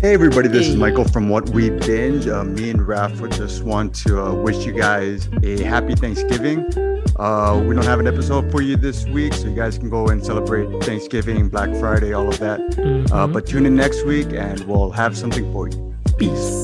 Hey everybody, this is Michael from What We Binge. Uh, me and Raf would just want to uh, wish you guys a happy Thanksgiving. Uh, we don't have an episode for you this week, so you guys can go and celebrate Thanksgiving, Black Friday, all of that. Uh, mm-hmm. but tune in next week, and we'll have something for you. Peace.